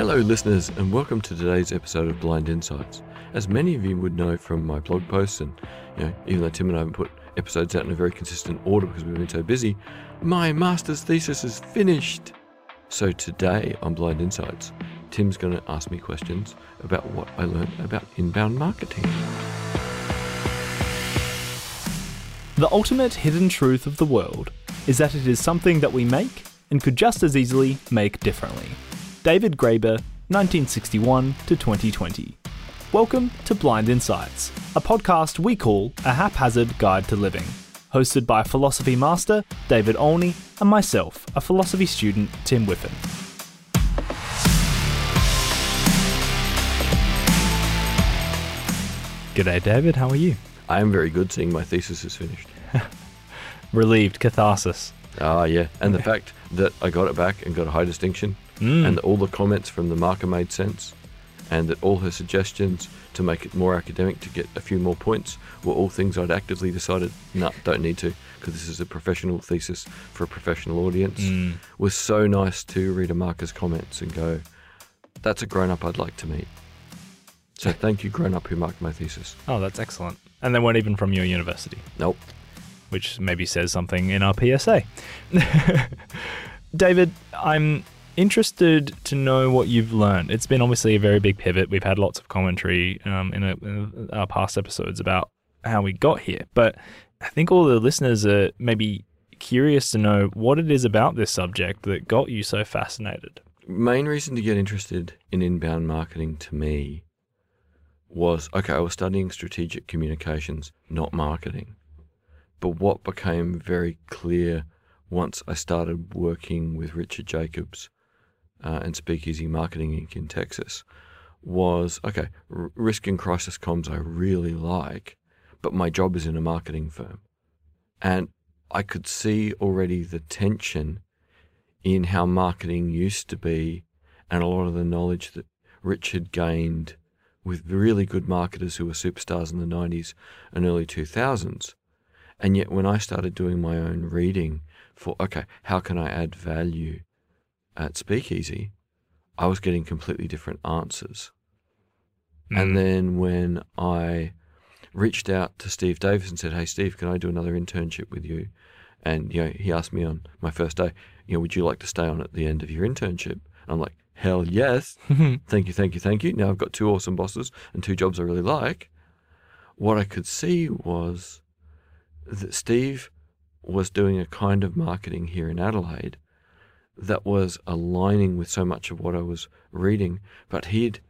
Hello, listeners, and welcome to today's episode of Blind Insights. As many of you would know from my blog posts, and you know, even though Tim and I haven't put episodes out in a very consistent order because we've been so busy, my master's thesis is finished. So today on Blind Insights, Tim's going to ask me questions about what I learned about inbound marketing. The ultimate hidden truth of the world is that it is something that we make and could just as easily make differently. David Graeber, 1961 to 2020. Welcome to Blind Insights, a podcast we call a haphazard guide to living, hosted by philosophy master David Olney and myself, a philosophy student Tim Whiffen. G'day, David. How are you? I am very good seeing my thesis is finished. Relieved, catharsis. Ah, yeah. And the fact that I got it back and got a high distinction, Mm. and that all the comments from the marker made sense, and that all her suggestions to make it more academic to get a few more points were all things I'd actively decided, no, don't need to, because this is a professional thesis for a professional audience. Mm. Was so nice to read a marker's comments and go, that's a grown up I'd like to meet. So thank you, grown up who marked my thesis. Oh, that's excellent. And they weren't even from your university, Nope. which maybe says something in our PSA. David, I'm interested to know what you've learned. It's been obviously a very big pivot. We've had lots of commentary um, in, a, in our past episodes about how we got here, but I think all the listeners are maybe curious to know what it is about this subject that got you so fascinated. main reason to get interested in inbound marketing to me was okay, I was studying strategic communications, not marketing. But what became very clear once I started working with Richard Jacobs uh, and Speakeasy Marketing Inc. in Texas was okay, r- risk and crisis comms I really like, but my job is in a marketing firm. And I could see already the tension in how marketing used to be and a lot of the knowledge that Richard gained with really good marketers who were superstars in the 90s and early 2000s. And yet, when I started doing my own reading for, okay, how can I add value at Speakeasy, I was getting completely different answers. Mm. And then when I reached out to Steve Davis and said, "Hey, Steve, can I do another internship with you?" And you know, he asked me on my first day, you know, would you like to stay on at the end of your internship? And I'm like, hell yes, thank you, thank you, thank you. Now I've got two awesome bosses and two jobs I really like. What I could see was that Steve was doing a kind of marketing here in Adelaide that was aligning with so much of what I was reading, but he'd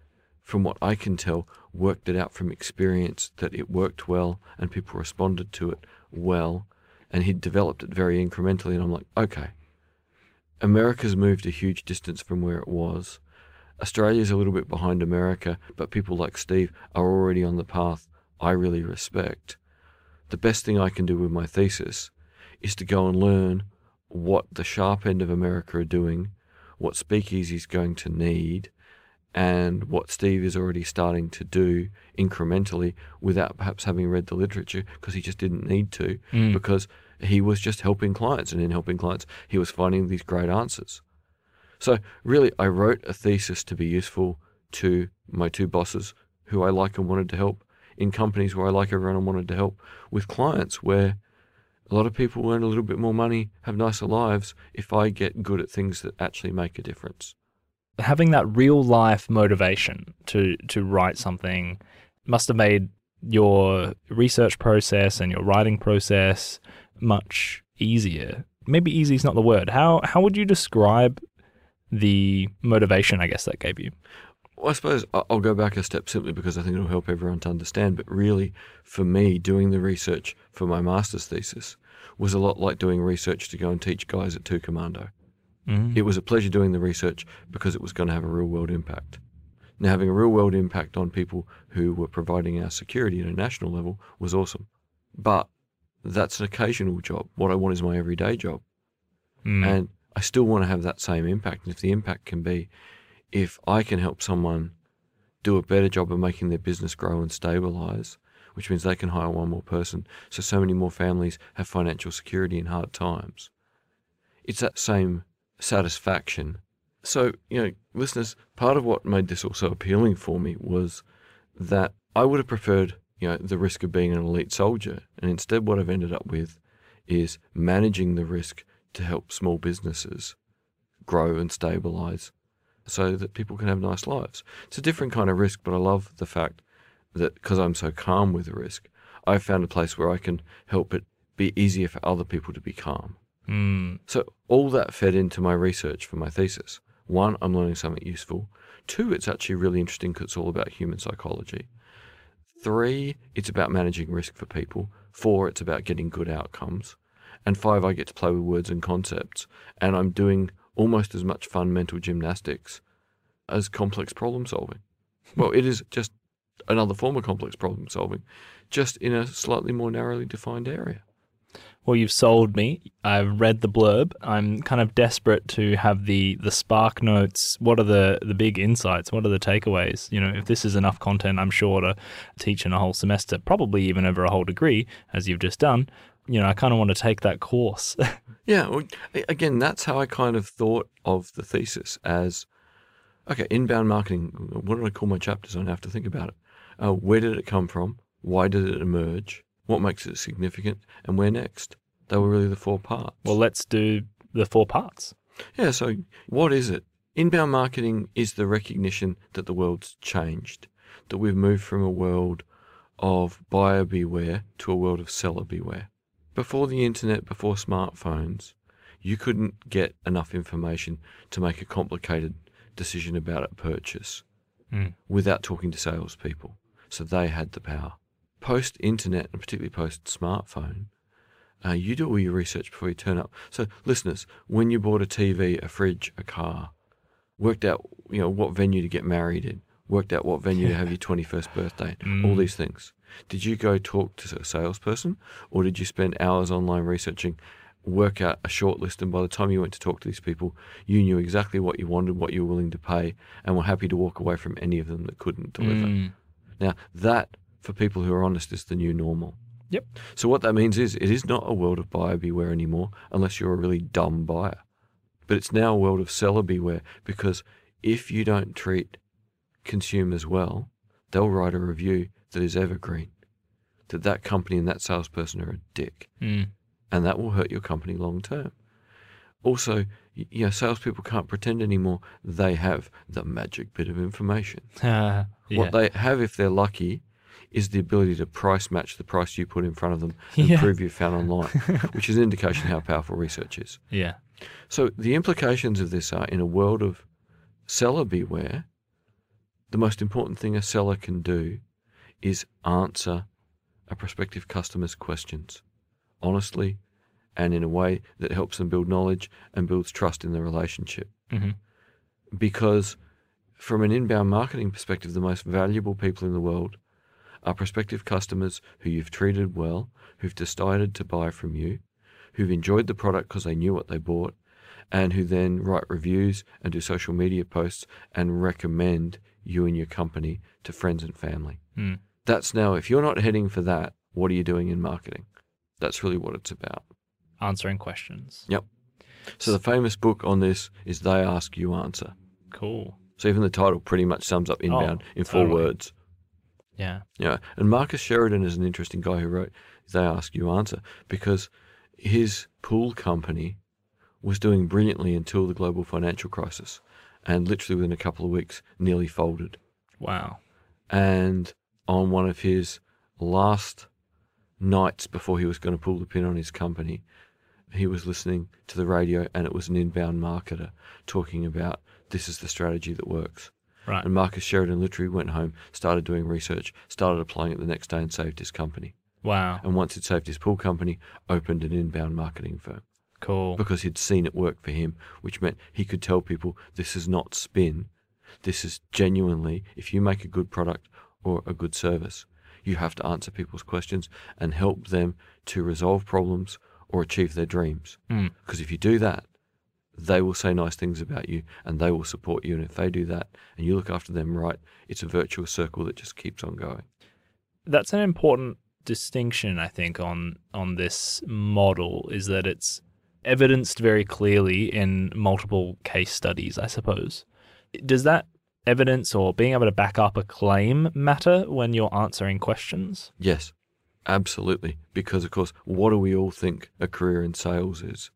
from what I can tell, worked it out from experience that it worked well and people responded to it well. And he'd developed it very incrementally. And I'm like, okay, America's moved a huge distance from where it was. Australia's a little bit behind America, but people like Steve are already on the path I really respect. The best thing I can do with my thesis is to go and learn what the sharp end of America are doing, what Speakeasy's going to need, and what Steve is already starting to do incrementally without perhaps having read the literature because he just didn't need to Mm. because he was just helping clients and in helping clients he was finding these great answers. So really I wrote a thesis to be useful to my two bosses who I like and wanted to help in companies where I like everyone and wanted to help with clients where a lot of people earn a little bit more money, have nicer lives if I get good at things that actually make a difference. having that real life motivation to to write something must have made your research process and your writing process much easier. Maybe easy is not the word. How how would you describe the motivation I guess that gave you? Well, I suppose I'll go back a step simply because I think it'll help everyone to understand. But really, for me, doing the research for my master's thesis was a lot like doing research to go and teach guys at Two Commando. Mm. It was a pleasure doing the research because it was going to have a real world impact. Now, having a real world impact on people who were providing our security at a national level was awesome. But that's an occasional job. What I want is my everyday job. Mm. And I still want to have that same impact. And if the impact can be if I can help someone do a better job of making their business grow and stabilize, which means they can hire one more person, so so many more families have financial security in hard times. It's that same satisfaction So, you know, listeners, part of what made this also appealing for me was that I would have preferred, you know, the risk of being an elite soldier. And instead, what I've ended up with is managing the risk to help small businesses grow and stabilize so that people can have nice lives. It's a different kind of risk, but I love the fact that because I'm so calm with the risk, I've found a place where I can help it be easier for other people to be calm. Mm. So all that fed into my research for my thesis. One, I'm learning something useful. Two, it's actually really interesting because it's all about human psychology. Three, it's about managing risk for people. Four, it's about getting good outcomes. And five, I get to play with words and concepts. And I'm doing almost as much fun mental gymnastics as complex problem solving. Well, it is just another form of complex problem solving, just in a slightly more narrowly defined area. Well, you've sold me. I've read the blurb. I'm kind of desperate to have the the SparkNotes. What are the the big insights? What are the takeaways? You know, if this is enough content, I'm sure to teach in a whole semester, probably even over a whole degree, as you've just done. You know, I kind of want to take that course. Yeah, well, again, that's how I kind of thought of the thesis as okay, inbound marketing. What did I call my chapters? I have to think about it. Uh, where did it come from? Why did it emerge? What makes it significant? And where next? They were really the four parts. well, let's do the four parts. Yeah, so what is it? Inbound marketing is the recognition that the world's changed, that we've moved from a world of buyer beware to a world of seller beware. Before the internet, before smartphones, you couldn't get enough information to make a complicated decision about a purchase Mm. without talking to salespeople. So they had the power. Post internet, and particularly post smartphone, uh, you do all your research before you turn up. So, listeners, when you bought a TV, a fridge, a car, worked out you know what venue to get married in, worked out what venue to have your twenty first birthday, all these things. Did you go talk to a salesperson, or did you spend hours online researching, work out a short list, and by the time you went to talk to these people, you knew exactly what you wanted, what you were willing to pay, and were happy to walk away from any of them that couldn't deliver? Mm. Now, that, for people who are honest, is the new normal. Yep. So, what that means is it is not a world of buyer beware anymore, unless you're a really dumb buyer. But it's now a world of seller beware because if you don't treat consumers well, they'll write a review that is evergreen that that company and that salesperson are a dick, Mm. and that will hurt your company long term. Also, you know, salespeople can't pretend anymore they have the magic bit of information. yeah. What they have, if they're lucky, is the ability to price match the price you put in front of them and Yeah. prove you found online, which is an indication how powerful research is. yeah. So the implications of this are in a world of seller beware, the most important thing a seller can do is answer a prospective customer's questions honestly and in a way that helps them build knowledge and builds trust in the relationship. Mhm. Because from an inbound marketing perspective, the most valuable people in the world are prospective customers who you've treated well, who've decided to buy from you, who've enjoyed the product because they knew what they bought, and who then write reviews and do social media posts and recommend you and your company to friends and family. Mm. That's now, if you're not heading for that, what are you doing in marketing? That's really what it's about. Answering questions. Yep. So the famous book on this is They Ask You Answer. Cool. So even the title pretty much sums up oh, inbound in four totally. words. Yeah. Yeah, and Marcus Sheridan is an interesting guy who wrote They Ask You Answer because his pool company was doing brilliantly until the global financial crisis and literally within a couple of weeks nearly folded. Wow. And on one of his last nights before he was going to pull the pin on his company, he was listening to the radio and it was an inbound marketer talking about this is the strategy that works. Right. And Marcus Sheridan literally went home, started doing research, started applying it the next day, and saved his company. Wow. And once it saved his pool company, opened an inbound marketing firm Cool. because he'd seen it work for him, which meant he could tell people this is not spin. This is genuinely, if you make a good product or a good service, you have to answer people's questions and help them to resolve problems or achieve their dreams. Mm. Because if you do that, they will say nice things about you and they will support you. And if they do that and you look after them right, it's a virtuous circle that just keeps on going. That's an important distinction, I think, on on this model is that it's evidenced very clearly in multiple case studies, I suppose. Does that evidence or being able to back up a claim matter when you're answering questions? Yes, absolutely. Because, of course, what do we all think a career in sales is?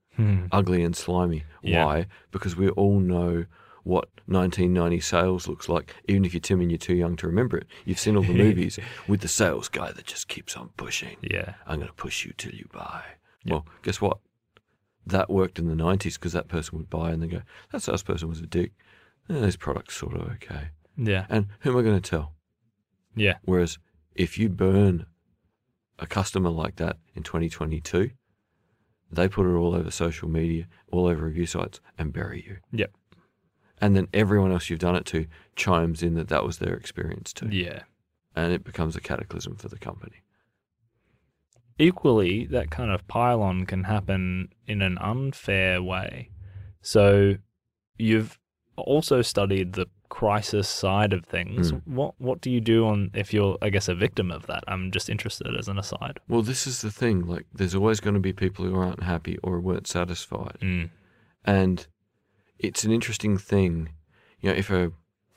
Ugly and slimy. Yeah. Why? Because we all know what 1990 sales looks like, even if you're Tim and you're too young to remember it. You've seen all the movies with the sales guy that just keeps on pushing. Yeah. I'm going to push you till you buy. Well, guess what? That worked in the 90s because that person would buy and then go, that salesperson was a dick. Eh, this product's sort of okay. Yeah. And who am I going to tell? Yeah. Whereas if you burn a customer like that in 2022, they put it all over social media, all over review sites, and bury you. Yep. And then everyone else you've done it to chimes in that that was their experience too. Yeah. And it becomes a cataclysm for the company. Equally, that kind of pile-on can happen in an unfair way. So you've also studied the crisis side of things. Mm. What what do you do on if you're I guess a victim of that? I'm just interested as an aside. Well, this is the thing. Like, there's always going to be people who aren't happy or weren't satisfied. Mm. And it's an interesting thing. You know, if a,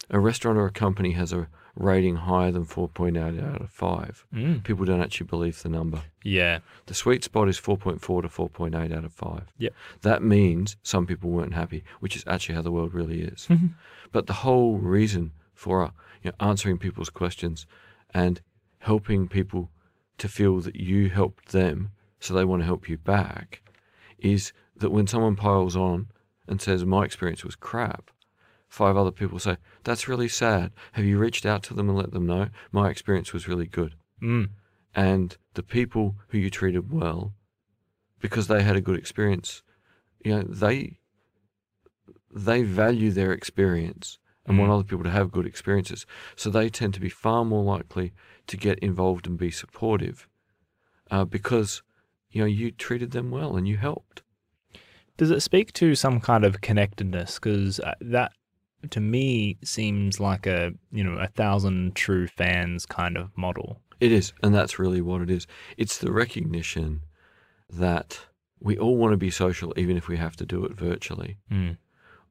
a restaurant or a company has a rating higher than 4.8 out of 5, Mm. people don't actually believe the number. Yeah. The sweet spot is 4.4 to 4.8 out of 5. Yep. That means some people weren't happy, which is actually how the world really is. But the whole reason for you know, answering people's questions and helping people to feel that you helped them so they want to help you back is that when someone piles on and says, My experience was crap, five other people say, That's really sad. Have you reached out to them and let them know? My experience was really good Mm. and the people who you treated well because they had a good experience you know they they value their experience and want Mm. other people to have good experiences so they tend to be far more likely to get involved and be supportive uh, because you know you treated them well and you helped Does it speak to some kind of connectedness? Because that, to me, seems like a you know a thousand true fans kind of model. It is, and that's really what it is. It's the recognition that we all want to be social, even if we have to do it virtually, Mm.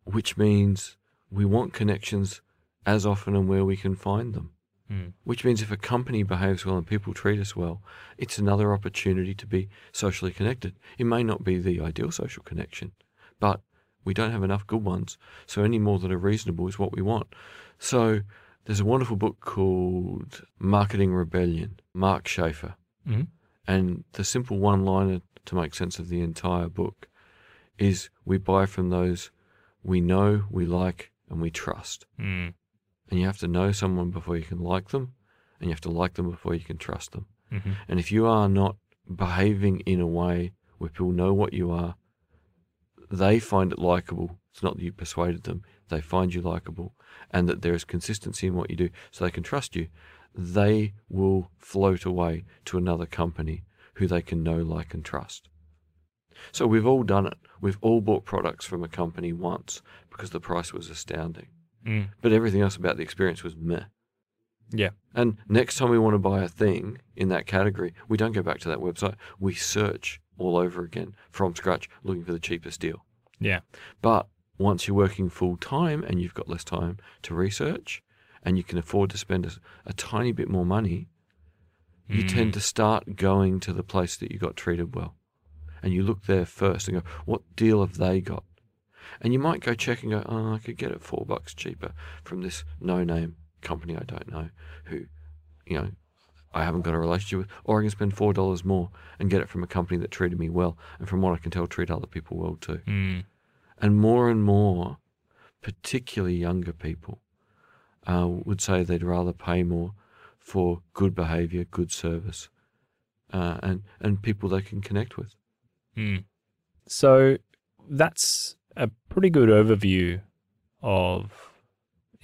which means we want connections as often and where we can find them. Mm. Which means if a company behaves well and people treat us well, it's another opportunity to be socially connected. It may not be the ideal social connection, but we don't have enough good ones. So any more that are reasonable is what we want. So there's a wonderful book called Marketing Rebellion, Mark Schaefer. Mhm. And the simple one liner to make sense of the entire book is we buy from those we know, we like, and we trust. Mm. And you have to know someone before you can like them, and you have to like them before you can trust them. hmm And if you are not behaving in a way where people know what you are, they find it likable. It's not that you persuaded them, they find you likable, and that there is consistency in what you do so they can trust you. They will float away to another company who they can know, like, and trust. So we've all done it. We've all bought products from a company once because the price was astounding. Mm. But everything else about the experience was meh. Yeah. And next time we want to buy a thing in that category, we don't go back to that website. We search all over again from scratch looking for the cheapest deal. Yeah. But once you're working full time and you've got less time to research and you can afford to spend a, a tiny bit more money, you Mm. tend to start going to the place that you got treated well. And you look there first and go, what deal have they got? And you might go check and go, oh, I could get it four bucks cheaper from this no name company I don't know who, you know, I haven't got a relationship with, or I can spend four dollars more and get it from a company that treated me well, and from what I can tell, treat other people well too. Mm. And more and more, particularly younger people, uh, would say they'd rather pay more for good behaviour, good service, uh, and and people they can connect with. Mm. So that's a pretty good overview of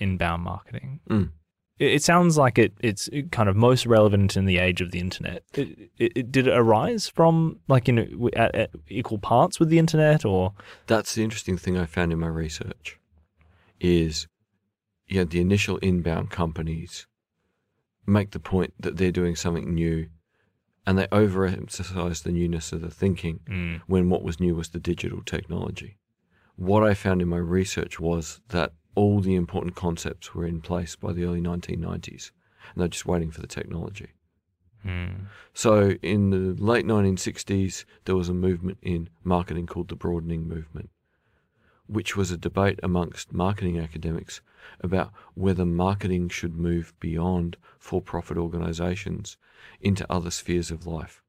inbound marketing. Mm. It, it sounds like it, it's kind of most relevant in the age of the internet. It, it, did it arise from like you know at, at equal parts with the internet, or That's the interesting thing I found in my research is yeah, the initial inbound companies make the point that they're doing something new and they overemphasized the newness of the thinking Mm. when what was new was the digital technology. What I found in my research was that all the important concepts were in place by the early 1990s, and they're just waiting for the technology. Mm. So in the late 1960s, there was a movement in marketing called the broadening movement, which was a debate amongst marketing academics about whether marketing should move beyond for profit organizations into other spheres of life.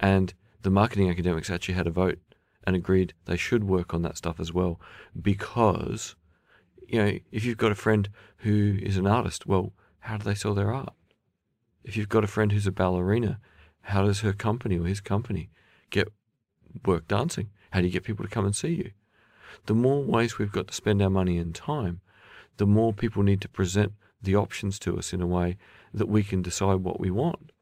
And the marketing academics actually had a vote and agreed they should work on that stuff as well because, you know, if you've got a friend who is an artist, well, how do they sell their art? If you've got a friend who's a ballerina, how does her company or his company get work dancing? How do you get people to come and see you? The more ways we've got to spend our money and time, the more people need to present the options to us in a way that we can decide what we want.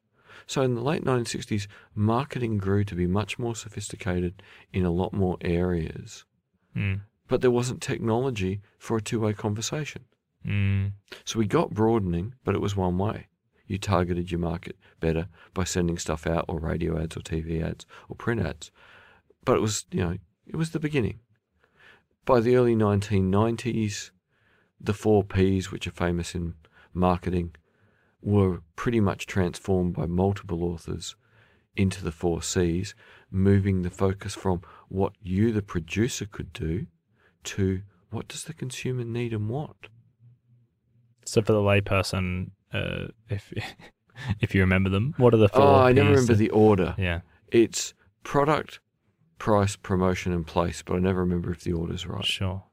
So in the late 1960s, marketing grew to be much more sophisticated in a lot more areas, Mm. But there wasn't technology for a two way conversation. Mm. So we got broadening, but it was one way. You targeted your market better by sending stuff out or radio ads or TV ads or print ads. But it was, you know, it was the beginning. By the early 1990s, the four Ps, which are famous in marketing, were pretty much transformed by multiple authors into the four Cs, moving the focus from what you, the producer, could do to what does the consumer need and want. So for the layperson, uh, if if you remember them, what are the four? Oh, I never remember the order. Yeah. It's product, price, promotion, and place, but I never remember if the order's right. Sure.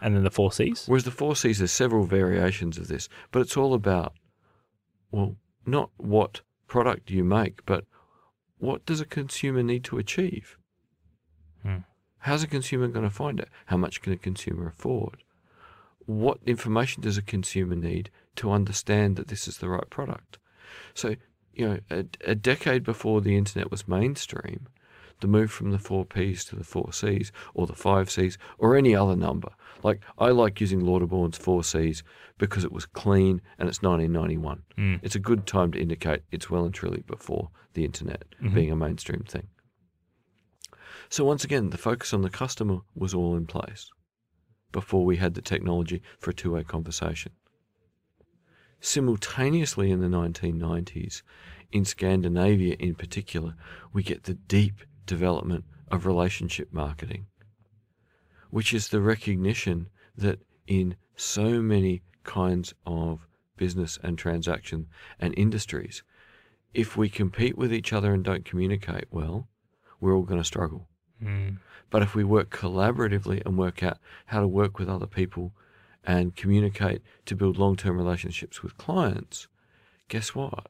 And then the four Cs. Whereas the four C's, there's several variations of this, but it's all about, well, not what product you make, but what does a consumer need to achieve? Hmm. How's a consumer going to find it? How much can a consumer afford? What information does a consumer need to understand that this is the right product? So, you know, a, a decade before the internet was mainstream, the move from the four Ps to the four Cs or the five Cs or any other number. Like, I like using Lauterborn's four Cs because it was clean and it's 1991. Mm. It's a good time to indicate it's well and truly before the internet Mhm. being a mainstream thing. So, once again, the focus on the customer was all in place before we had the technology for a two way conversation. Simultaneously in the 1990s, in Scandinavia in particular, we get the deep development of relationship marketing, which is the recognition that in so many kinds of business and transaction and industries, if we compete with each other and don't communicate well, we're all going to struggle. Mm. But if we work collaboratively and work out how to work with other people and communicate to build long term relationships with clients, guess what?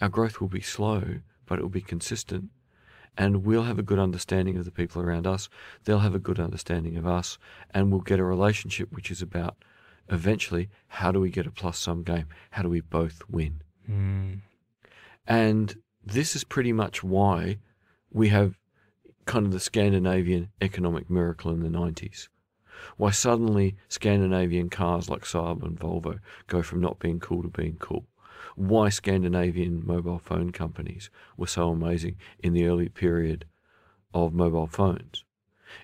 Our growth will be slow, but it will be consistent. And we'll have a good understanding of the people around us. They'll have a good understanding of us. And we'll get a relationship which is about eventually how do we get a plus sum game? How do we both win? Mm. And this is pretty much why we have kind of the Scandinavian economic miracle in the 90s. Why suddenly Scandinavian cars like Saab and Volvo go from not being cool to being cool. Why Scandinavian mobile phone companies were so amazing in the early period of mobile phones.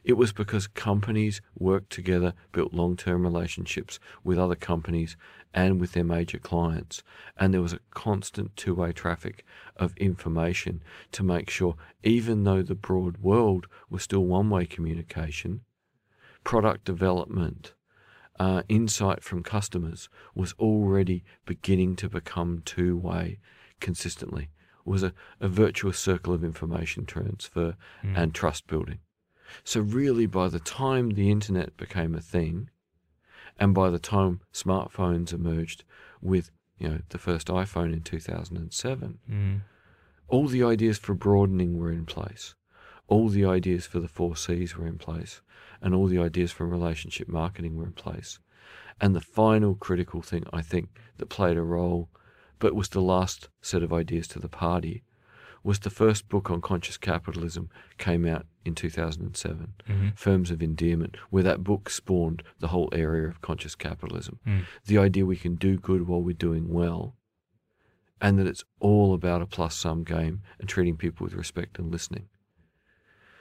It was because companies worked together, built long term relationships with other companies and with their major clients. And there was a constant two way traffic of information to make sure, even though the broad world was still one way communication, product development, uh, insight from customers was already beginning to become two way consistently. It was a, a virtuous circle of information transfer Mm. and trust building. So, really, by the time the internet became a thing, and by the time smartphones emerged with you know the first iPhone in 2007, Mm. all the ideas for broadening were in place. All the ideas for the four C's were in place. And all the ideas for relationship marketing were in place. And the final critical thing I think that played a role, but was the last set of ideas to the party, was the first book on conscious capitalism came out in 2007, Mhm. Firms of Endearment, where that book spawned the whole area of conscious capitalism Mm. the idea we can do good while we're doing well and that it's all about a plus sum game and treating people with respect and listening.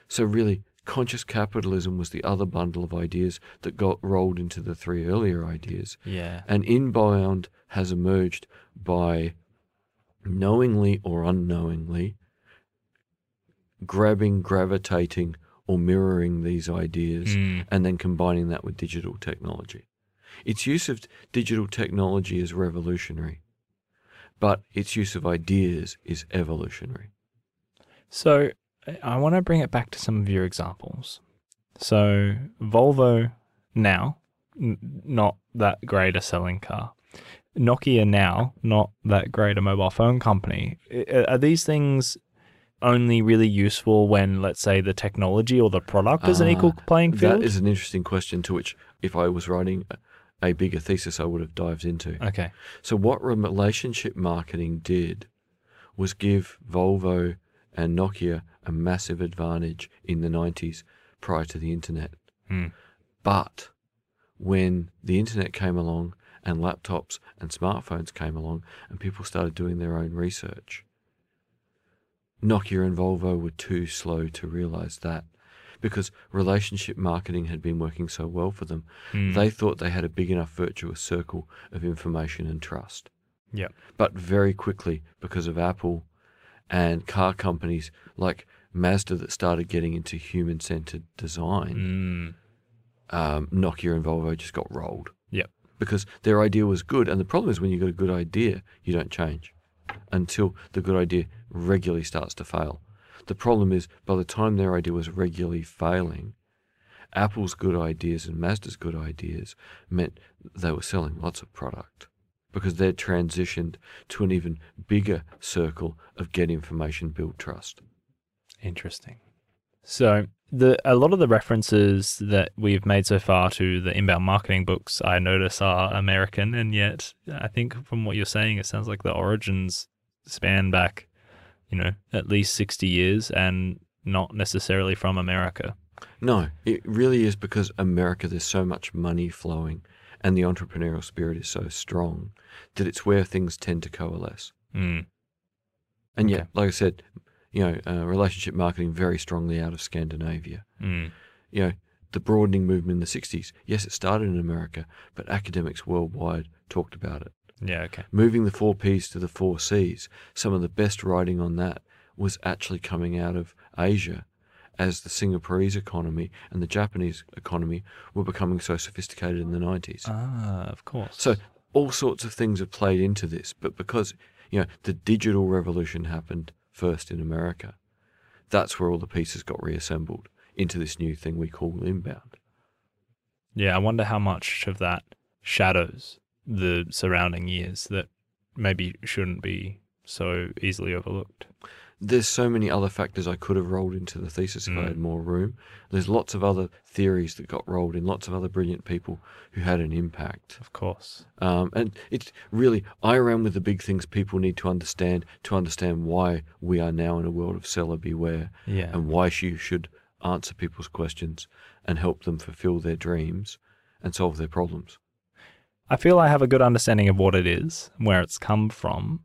So, really, conscious capitalism was the other bundle of ideas that got rolled into the three earlier ideas. Yeah. And inbound has emerged by knowingly or unknowingly grabbing, gravitating, or mirroring these ideas Mm. and then combining that with digital technology. Its use of digital technology is revolutionary, but its use of ideas is evolutionary. So I want to bring it back to some of your examples. So Volvo now, n- not that great a selling car. Nokia now, not that great a mobile phone company. Are these things only really useful when, let's say, the technology or the product is an Ah, equal playing field? That is an interesting question to which, if I was writing a- bigger thesis, I would have dived into. okay. So, what relationship marketing did was give Volvo and Nokia a massive advantage in the 90s prior to the internet. Hmm. But when the internet came along and laptops and smartphones came along and people started doing their own research, Nokia and Volvo were too slow to realize that because relationship marketing had been working so well for them. Hmm. They thought they had a big enough virtuous circle of information and trust. Yeah. But very quickly, because of Apple and car companies like Mazda that started getting into human centered design, Mm. um, Nokia and Volvo just got rolled. Because their idea was good. And the problem is when you've got a good idea, you don't change until the good idea regularly starts to fail. The problem is by the time their idea was regularly failing, Apple's good ideas and Mazda's good ideas meant they were selling lots of product because they'd transitioned to an even bigger circle of get information, build trust. Interesting. So the a lot of the references that we've made so far to the inbound marketing books, I notice are American, and yet I think from what you're saying, it sounds like the origins span back, you know, at least sixty years, and not necessarily from America. No, it really is because America, there's so much money flowing and the entrepreneurial spirit is so strong that it's where things tend to coalesce. Mm. And yet, Okay. like I said, you know, uh, relationship marketing very strongly out of Scandinavia. Mm. You know, the broadening movement in the 60s, yes, it started in America, but academics worldwide talked about it. Yeah. Okay. Moving the four Ps to the four Cs, some of the best writing on that was actually coming out of Asia as the Singaporeese economy and the Japanese economy were becoming so sophisticated in the 90s. Ah, of course. So all sorts of things have played into this, but because you know the digital revolution happened first in America, that's where all the pieces got reassembled into this new thing we call inbound. Yeah, I wonder how much of that shadows the surrounding years that maybe shouldn't be so easily overlooked. There's so many other factors I could have rolled into the thesis if I Mm. had more room. There's lots of other theories that got rolled in, lots of other brilliant people who had an impact. Of course. Um, and it's really, I ran with the big things people need to understand to understand why we are now in a world of seller beware Yeah. and why you should answer people's questions and help them fulfill their dreams and solve their problems. I feel I have a good understanding of what it is, where it's come from.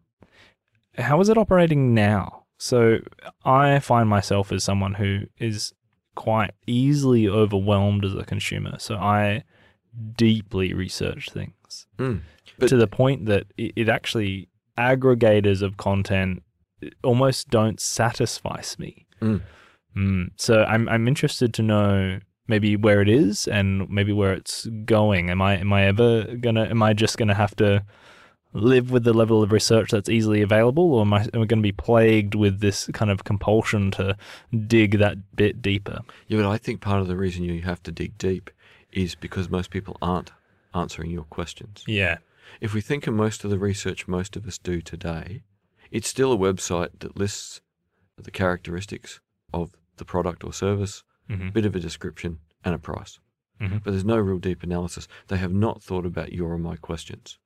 How is it operating now? So I find myself as someone who is quite easily overwhelmed as a consumer. So I deeply research things Mm. To the point that it, it actually aggregators of content almost don't satisfy me. Mm. Mm. So I'm I'm interested to know maybe where it is and maybe where it's going. Am I am I ever gonna am I just gonna have to live with the level of research that's easily available, or am I, am I going to be plagued with this kind of compulsion to dig that bit deeper? Yeah, but I think part of the reason you have to dig deep is because most people aren't answering your questions. Yeah. If we think of most of the research most of us do today, it's still a website that lists the characteristics of the product or service, hmm a bit of a description, and a price. Mhm. But there's no real deep analysis. They have not thought about your or my questions.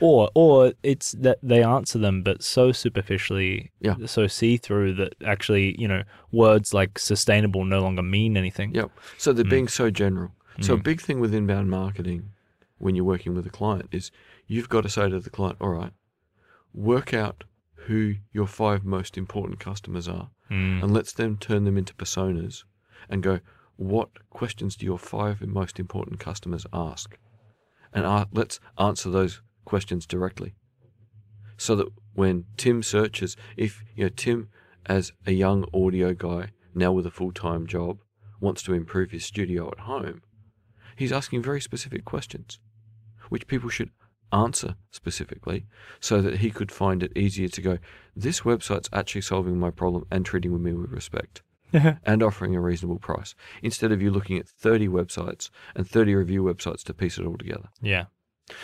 Or or it's that they answer them, but so superficially, Yeah. so see through that actually, you know, words like sustainable no longer mean anything. Yep. So they're Mm. being so general. So a Mm. big thing with inbound marketing when you're working with a client is you've got to say to the client, all right, work out who your five most important customers are Mm. and let's them turn them into personas and go, what questions do your five most important customers ask? And uh, let's answer those questions directly. So that when Tim searches, if you know Tim, as a young audio guy now with a full time job, wants to improve his studio at home, he's asking very specific questions, which people should answer specifically so that he could find it easier to go, this website's actually solving my problem and treating me with respect and offering a reasonable price instead of you looking at 30 websites and 30 review websites to piece it all together. yeah.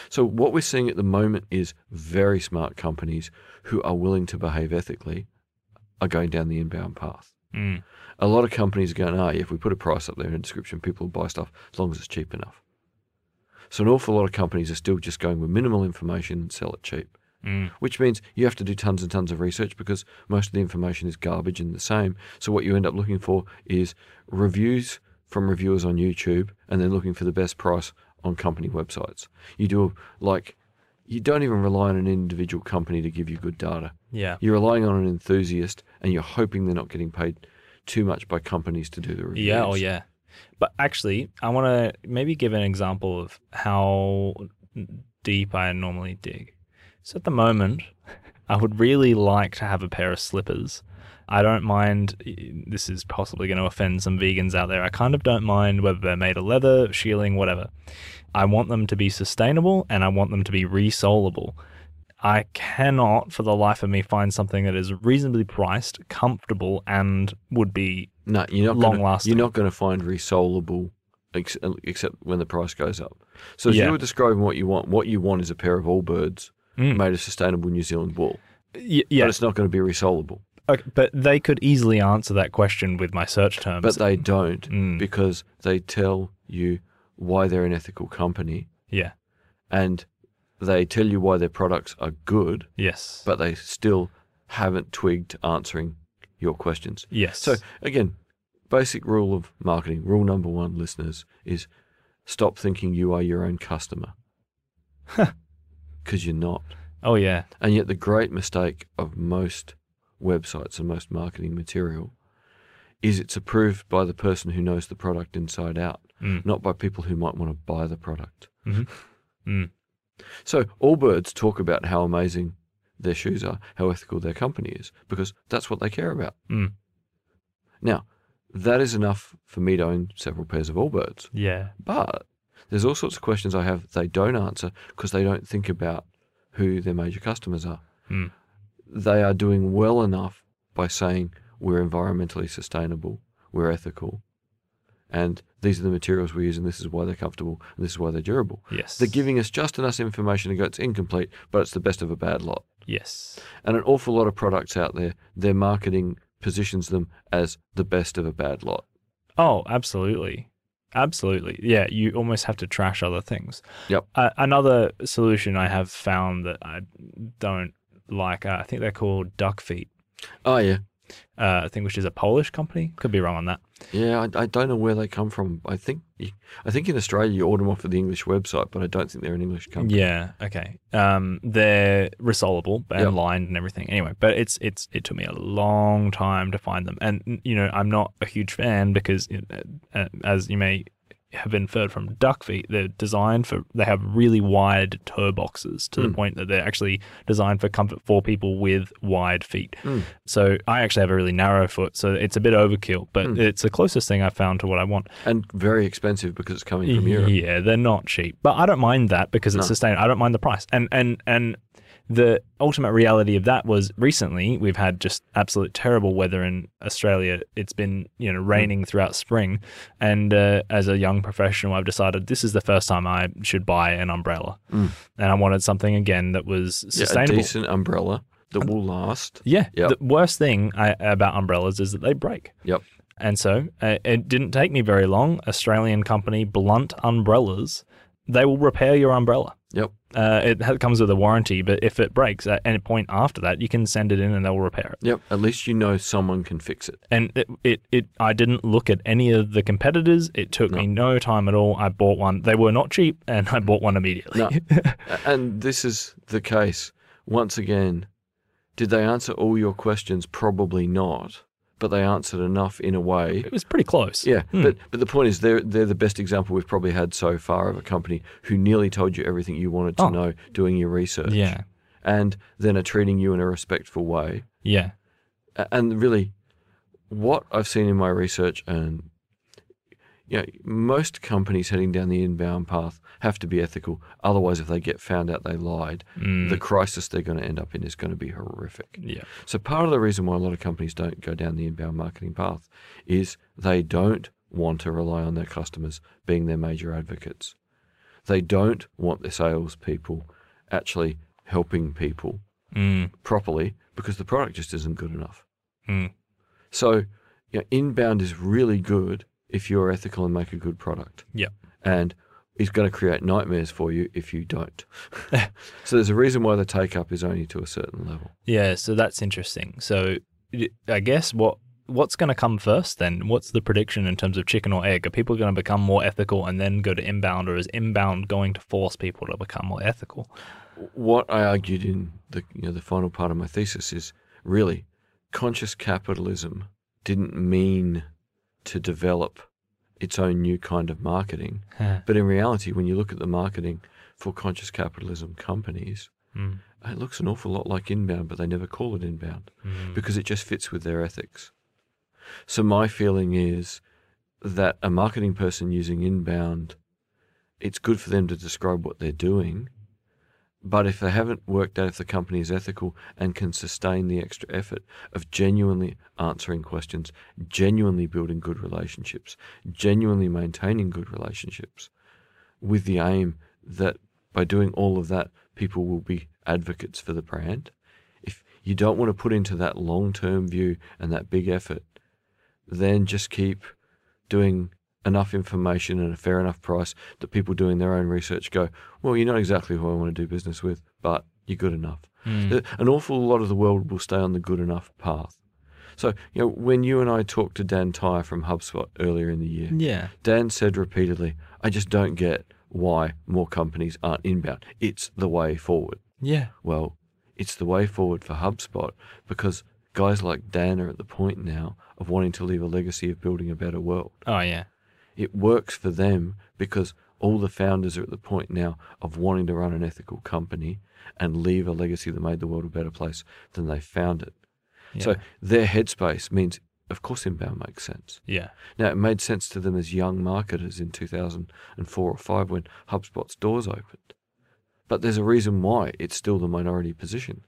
So, what we're seeing at the moment is very smart companies who are willing to behave ethically are going down the inbound path. Mm. A lot of companies are going, ah, yeah, if we put a price up there in a description, people will buy stuff as long as it's cheap enough. So, an awful lot of companies are still just going with minimal information and sell it cheap Mm. which means you have to do tons and tons of research because most of the information is garbage and the same. So what you end up looking for is reviews from reviewers on YouTube and then looking for the best price on company websites. You do like you don't even rely on an individual company to give you good data. Yeah. You're relying on an enthusiast and you're hoping they're not getting paid too much by companies to do the reviews. Yeah, oh yeah. But actually, I want to maybe give an example of how deep I normally dig. So at the moment, I would really like to have a pair of slippers. I don't mind, this is possibly going to offend some vegans out there. I kind of don't mind whether they're made of leather, shearling, whatever. I want them to be sustainable and I want them to be resolable. I cannot, for the life of me, find something that is reasonably priced, comfortable, and would be No, you're not Long gonna, lasting. You're not going to find resolable ex- except when the price goes up. So as Yeah. you were describing what you want, what you want is a pair of Allbirds Mm. made of sustainable New Zealand wool. Y- yeah, But it's not going to be resolvable. Okay, but they could easily answer that question with my search terms. But they don't Mm. because they tell you why they're an ethical company yeah, and they tell you why their products are good, yes, but they still haven't twigged answering your questions. yes. So again, basic rule of marketing, rule number one, listeners, is stop thinking you are your own customer. Because you're not. oh yeah, And yet the great mistake of most websites and most marketing material is it's approved by the person who knows the product inside out, Mm. not by people who might want to buy the product. Mhm. Mm. So Allbirds talk about how amazing their shoes are, how ethical their company is, because that's what they care about. Mm. Now, that is enough for me to own several pairs of Allbirds. yeah, But there's all sorts of questions I have they don't answer because they don't think about who their major customers are. Mm. They are doing well enough by saying we're environmentally sustainable, we're ethical, and these are the materials we use, and this is why they're comfortable, and this is why they're durable. yes. They're giving us just enough information to go, it's incomplete, but it's the best of a bad lot. yes, And an awful lot of products out there, their marketing positions them as the best of a bad lot. oh, absolutely, absolutely. Yeah, you almost have to trash other things. Yep. Uh, another solution I have found that I don't like. Uh, I think they're called Duckfeet. Oh, yeah. Uh, I think which is a Polish company. Could be wrong on that. Yeah, I, I don't know where they come from. I think I think in Australia you order them off of the English website, but I don't think they're an English company. Yeah. Okay. Um, they're resolvable and Yep. lined and everything. Anyway, but it's it's it took me a long time to find them, and you know I'm not a huge fan because, uh, as you may have inferred from duck feet, they're designed for they have really wide toe boxes to the Mm. point that they're actually designed for comfort for people with wide feet. Mm. So I actually have a really narrow foot, so it's a bit overkill, but Mm. it's the closest thing I've found to what I want. And very expensive because it's coming from Europe. Yeah, they're not cheap, but I don't mind that because it's No. sustainable. I don't mind the price, and and and the ultimate reality of that was recently we've had just absolute terrible weather in Australia. It's been you know raining throughout spring, and uh, as a young professional, I've decided this is the first time I should buy an umbrella, Mm. and I wanted something again that was sustainable, Yeah, decent umbrella that will last. Yeah. Yep. The worst thing I, about umbrellas is that they break. Yep. And so uh, it didn't take me very long. Australian company Blunt Umbrellas, they will repair your umbrella. Yep. Uh, it comes with a warranty, but if it breaks at any point after that, you can send it in and they'll repair it. Yep. At least you know someone can fix it. And it, it, it I didn't look at any of the competitors. It took me no time at all. I bought one. They were not cheap, and I bought one immediately. No. And this is the case once again, did they answer all your questions? Probably not, but they answered enough in a way. It was pretty close. Yeah, Hmm. but but the point is, they're they're the best example we've probably had so far of a company who nearly told you everything you wanted to Oh. know doing your research. Yeah. and then are treating you in a respectful way. Yeah. And really, what I've seen in my research, and you know, most companies heading down the inbound path have to be ethical. Otherwise, if they get found out they lied, Mm. the crisis they're going to end up in is going to be horrific. yeah. So part of the reason why a lot of companies don't go down the inbound marketing path is they don't want to rely on their customers being their major advocates. They don't want their salespeople actually helping people Mm. properly because the product just isn't good enough. Mm. So, you know, inbound is really good if you're ethical and make a good product. Yeah. And it's going to create nightmares for you if you don't. so there's a reason why the take up is only to a certain level. Yeah, so that's interesting. So I guess what what's going to come first then? What's the prediction in terms of chicken or egg? Are people going to become more ethical and then go to inbound, or is inbound going to force people to become more ethical? what I argued in the you know the final part of my thesis is really conscious capitalism didn't mean to develop its own new kind of marketing, but in reality, when you look at the marketing for conscious capitalism companies, Mm. it looks an awful lot like inbound, but they never call it inbound Mm. because it just fits with their ethics. So my feeling is that a marketing person using inbound, it's good for them to describe what they're doing. But if they haven't worked out if the company is ethical and can sustain the extra effort of genuinely answering questions, genuinely building good relationships, genuinely maintaining good relationships, with the aim that by doing all of that, people will be advocates for the brand. If you don't want to put into that long term view and that big effort, then just keep doing enough information and a fair enough price that people doing their own research go, well, you're not exactly who I want to do business with, but you're good enough. Mm. An awful lot of the world will stay on the good enough path. So, you know, when you and I talked to Dan Tyre from HubSpot earlier in the year, Yeah. Dan said repeatedly, I just don't get why more companies aren't inbound. It's the way forward. Yeah. Well, it's the way forward for HubSpot because guys like Dan are at the point now of wanting to leave a legacy of building a better world. Oh yeah. It works for them because all the founders are at the point now of wanting to run an ethical company and leave a legacy that made the world a better place than they found it. So their headspace means, of course, inbound makes sense. Yeah. Now, it made sense to them as young marketers in 2004 or 5 when HubSpot's doors opened. But there's a reason why it's still the minority position.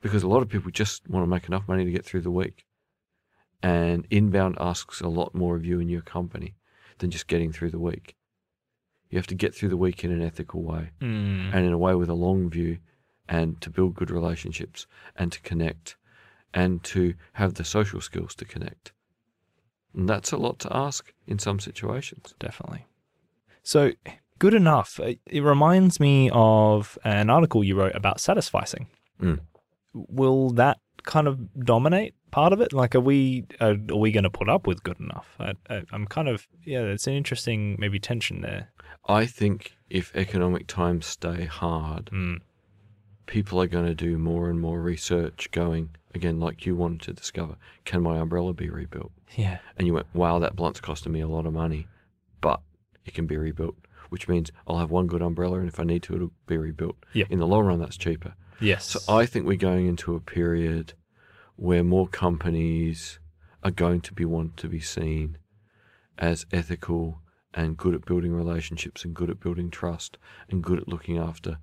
Because a lot of people just want to make enough money to get through the week. And inbound asks a lot more of you and your company than just getting through the week. You have to get through the week in an ethical way Mm. and in a way with a long view and to build good relationships and to connect and to have the social skills to connect. And that's a lot to ask in some situations. Definitely. So, good enough. It it reminds me of an article you wrote about satisficing. Mm. Will that kind of dominate part of it? Like, are we are, are we going to put up with good enough? I, I, I'm kind of yeah. It's an interesting maybe tension there. I think if economic times stay hard, Mm. people are going to do more and more research going, again, like you wanted to discover, can my umbrella be rebuilt? Yeah. And you went, wow, that blunt's costing me a lot of money, but it can be rebuilt, which means I'll have one good umbrella, and if I need to, it'll be rebuilt. Yep. In the long run, that's cheaper. Yes. So I think we're going into a period where more companies are going to be want to be seen as ethical and good at building relationships and good at building trust and good at looking after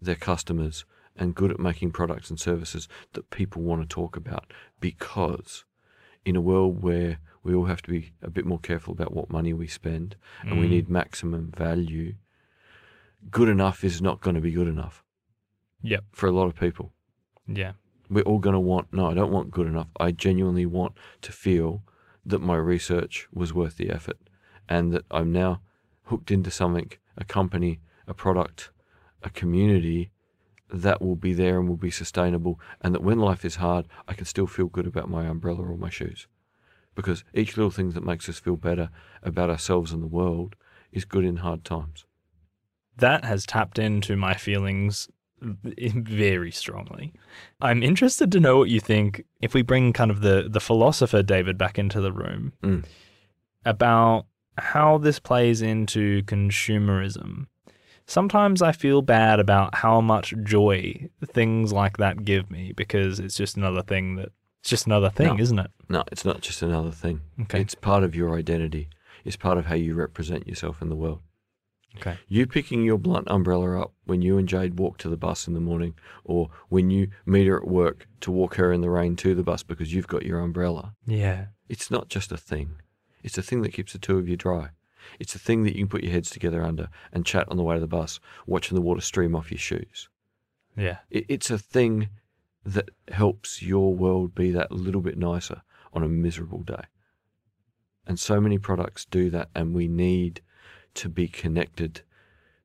their customers and good at making products and services that people want to talk about because in a world where we all have to be a bit more careful about what money we spend and we Mm. need maximum value good enough is not going to be good enough Yep. for a lot of people Yeah. We're all going to want no i don't want good enough. I genuinely want to feel that my research was worth the effort and that i'm now hooked into something a company a product a community that will be there and will be sustainable and that when life is hard i can still feel good about my umbrella or my shoes. Because each little thing that makes us feel better about ourselves and the world is good in hard times. That has tapped into my feelings very strongly. I'm interested to know what you think if we bring kind of the the philosopher David back into the room Mm. about how this plays into consumerism. Sometimes I feel bad about how much joy things like that give me because it's just another thing that it's just another thing, No. isn't it? No, it's not just another thing. Okay. It's part of your identity. It's part of how you represent yourself in the world. Okay. You picking your blunt umbrella up when you and Jade walk to the bus in the morning, or when you meet her at work to walk her in the rain to the bus because you've got your umbrella. Yeah. It's not just a thing. It's a thing that keeps the two of you dry. It's a thing that you can put your heads together under and chat on the way to the bus, watching the water stream off your shoes. Yeah. It, it's a thing that helps your world be that little bit nicer on a miserable day. And so many products do that, and we need to be connected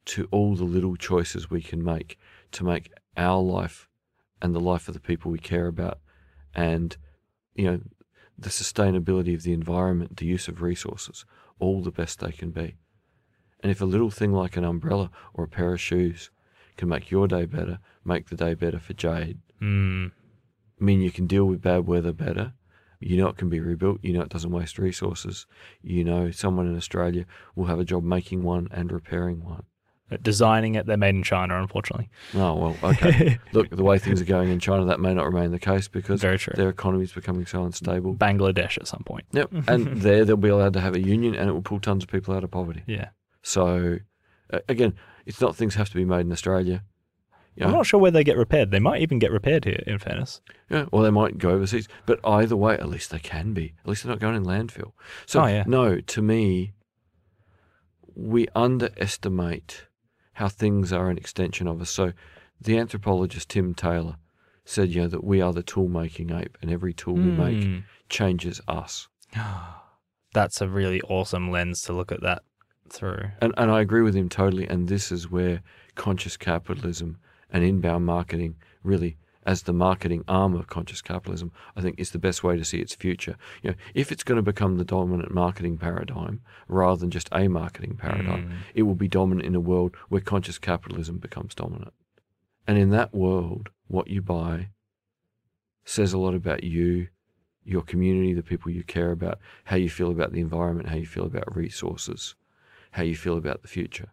to all the little choices we can make to make our life and the life of the people we care about and you know the sustainability of the environment the use of resources all the best they can be and if a little thing like an umbrella or a pair of shoes can make your day better make the day better for jade Mm. mean you can deal with bad weather better. You know it can be rebuilt. You know it doesn't waste resources. You know someone in Australia will have a job making one and repairing one. Designing it, they're made in China, unfortunately. Oh, well, okay. Look, the way things are going in China, that may not remain the case because their economy is becoming so unstable. Bangladesh at some point. Yep. And there they'll be allowed to have a union and it will pull tons of people out of poverty. Yeah. So, uh, again, it's not things have to be made in Australia. You I'm not sure where they get repaired. They might even get repaired here, in fairness. Yeah, or they might go overseas. But either way, at least they can be. At least they're not going in landfill. So, Oh, yeah. no, to me, we underestimate how things are an extension of us. So, the anthropologist Tim Taylor said, you know, that we are the tool making ape, and every tool we make Hmm. changes us. That's a really awesome lens to look at that through. And, and I agree with him totally. And this is where conscious capitalism and inbound marketing really, as the marketing arm of conscious capitalism, I think is the best way to see its future. You know, if it's going to become the dominant marketing paradigm rather than just a marketing paradigm, Mm. it will be dominant in a world where conscious capitalism becomes dominant. And in that world, what you buy says a lot about you, your community, the people you care about, how you feel about the environment, how you feel about resources, how you feel about the future.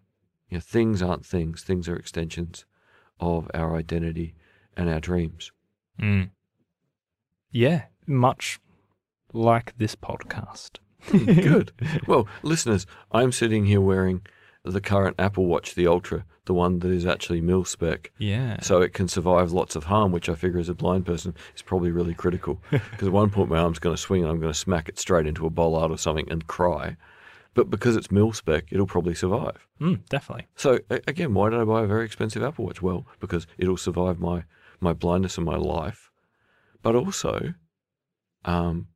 You know, things aren't things, things are extensions of our identity and our dreams. Mm. Yeah, much like this podcast. Good. Well, listeners, I'm sitting here wearing the current Apple Watch, the Ultra, the one that is actually mil spec. Yeah. So it can survive lots of harm, which I figure as a blind person is probably really critical. Because at one point my arm's going to swing and I'm going to smack it straight into a bollard or something and cry. But because it's mil spec, it'll probably survive. Mm, definitely. So a- again, why did I buy a very expensive Apple Watch? Well, because it'll survive my my blindness and my life, but also, um,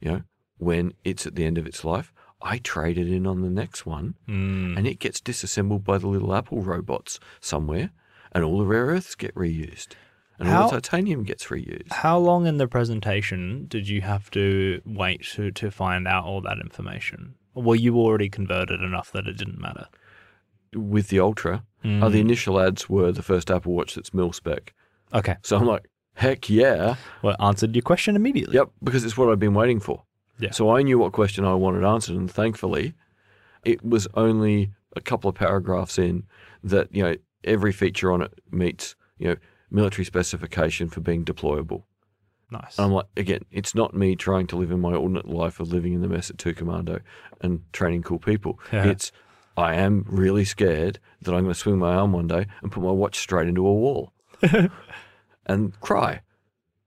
you know, when it's at the end of its life, I trade it in on the next one, Mm. and it gets disassembled by the little Apple robots somewhere, and all the rare earths get reused, and all the titanium gets reused. How long in the presentation did you have to wait to, to find out all that information? Or were you already converted enough that it didn't matter? With the Ultra, Mm. uh, the initial ads were the first Apple Watch that's mil spec. Okay. So I'm like, heck yeah. Well, it answered your question immediately. Yep, because it's what I've been waiting for. Yeah. So I knew what question I wanted answered, and thankfully, it was only a couple of paragraphs in that you know every feature on it meets you know military specification for being deployable. Nice. And I'm like, again, it's not me trying to live in my alternate life of living in the mess at Two Commando and training cool people. Yeah. It's I am really scared that I'm going to swing my arm one day and put my watch straight into a wall and cry.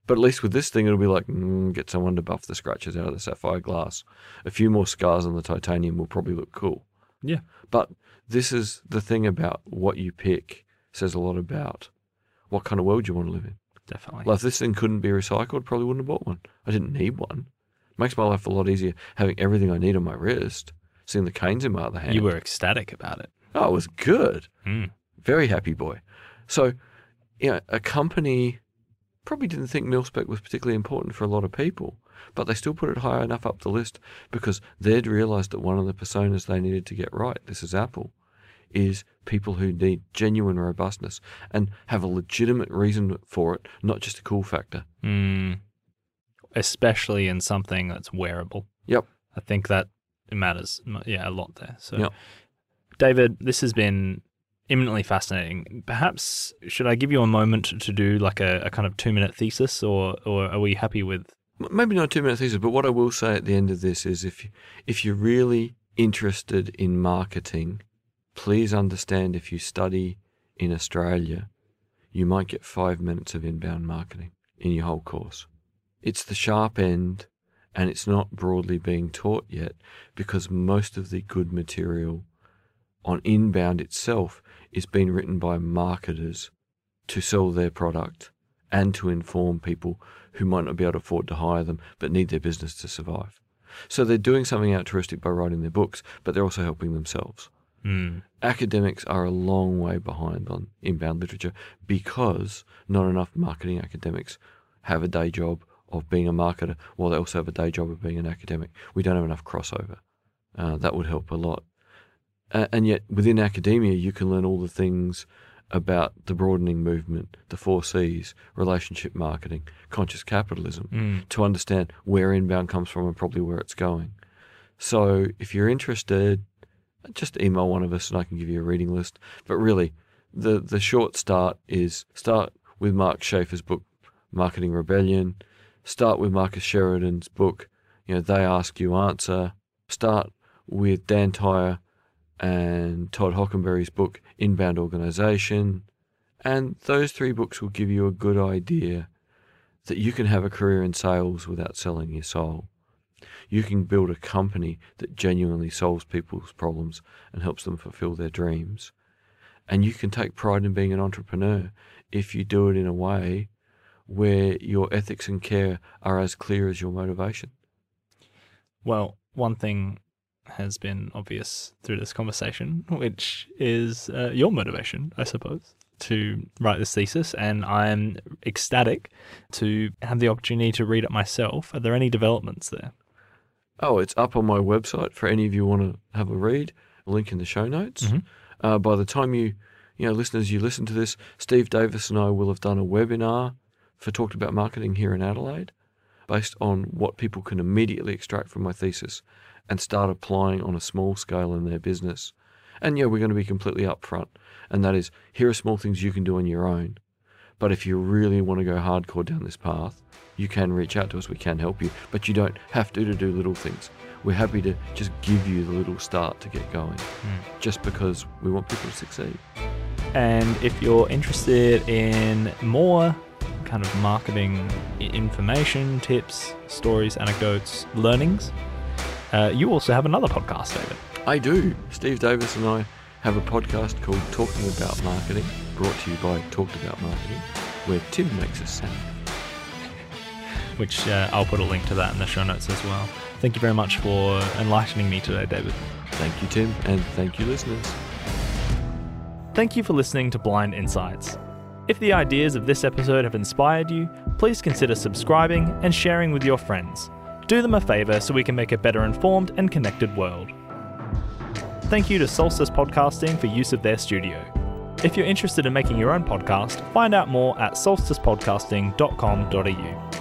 But at least with this thing, it'll be like, mm, get someone to buff the scratches out of the sapphire glass. A few more scars on the titanium will probably look cool. Yeah. But this is the thing about what you pick says a lot about what kind of world you want to live in. Definitely. Like if this thing couldn't be recycled, probably wouldn't have bought one. I didn't need one. Makes my life a lot easier having everything I need on my wrist, seeing the canes in my other hand. you were ecstatic about it. Oh, it was good. Mm. Very happy boy. So, you know, a company probably didn't think mil-spec was particularly important for a lot of people, but they still put it high enough up the list because they'd realized that one of the personas they needed to get right, this is Apple, is people who need genuine robustness and have a legitimate reason for it, not just a cool factor. Mm. Especially in something that's wearable. Yep. I think that it matters. Yeah, a lot there. So, Yep. David, this has been eminently fascinating. Perhaps should I give you a moment to do like a, a kind of two minute thesis, or or are we happy with? Maybe not a two minute thesis, but what I will say at the end of this is if you, if you're really interested in marketing, please understand if you study in Australia, you might get five minutes of inbound marketing in your whole course. It's the sharp end and it's not broadly being taught yet because most of the good material on inbound itself is being written by marketers to sell their product and to inform people who might not be able to afford to hire them but need their business to survive. So they're doing something altruistic by writing their books, but they're also helping themselves. Mm. Academics are a long way behind on inbound literature because not enough marketing academics have a day job of being a marketer while they also have a day job of being an academic. We don't have enough crossover. Uh, that would help a lot. Uh, and yet, within academia, you can learn all the things about the broadening movement, the four C's, relationship marketing, conscious capitalism, Mm. to understand where inbound comes from and probably where it's going. So if you're interested, just email one of us and I can give you a reading list. But really, the the short start is start with Mark Schaefer's book, Marketing Rebellion. Start with Marcus Sheridan's book, you know, They Ask You Answer. Start with Dan Tyre and Todd Hockenberry's book, Inbound Organization. And those three books will give you a good idea that you can have a career in sales without selling your soul. You can build a company that genuinely solves people's problems and helps them fulfill their dreams. And you can take pride in being an entrepreneur if you do it in a way where your ethics and care are as clear as your motivation. Well, one thing has been obvious through this conversation, which is uh, your motivation, I suppose, to write this thesis. And I'm ecstatic to have the opportunity to read it myself. Are there any developments there? Oh, it's up on my website for any of you who want to have a read. A link in the show notes. Mhm. Uh, by the time you, you know, listeners, you listen to this, Steve Davis and I will have done a webinar for Talked About Marketing here in Adelaide, based on what people can immediately extract from my thesis and start applying on a small scale in their business. And yeah, we're going to be completely upfront, and that is here are small things you can do on your own. But if you really want to go hardcore down this path, you can reach out to us. We can help you, but you don't have to to do little things. We're happy to just give you the little start to get going, just because we want people to succeed. And if you're interested in more kind of marketing information, tips, stories, anecdotes, learnings, uh, you also have another podcast, David. I do. Steve Davis and I have a podcast called Talking About Marketing, brought to you by Talked About Marketing, where Tim makes a sound. Which uh, I'll put a link to that in the show notes as well. Thank you very much for enlightening me today, David. Thank you, Tim, and thank you, listeners. Thank you for listening to Blind Insights. If the ideas of this episode have inspired you, please consider subscribing and sharing with your friends. Do them a favour so we can make a better informed and connected world. Thank you to Solstice Podcasting for use of their studio. If you're interested in making your own podcast, find out more at solsticepodcasting.com.au.